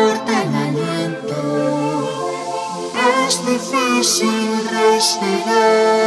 corta el aliento. Es difícil respirar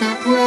that word.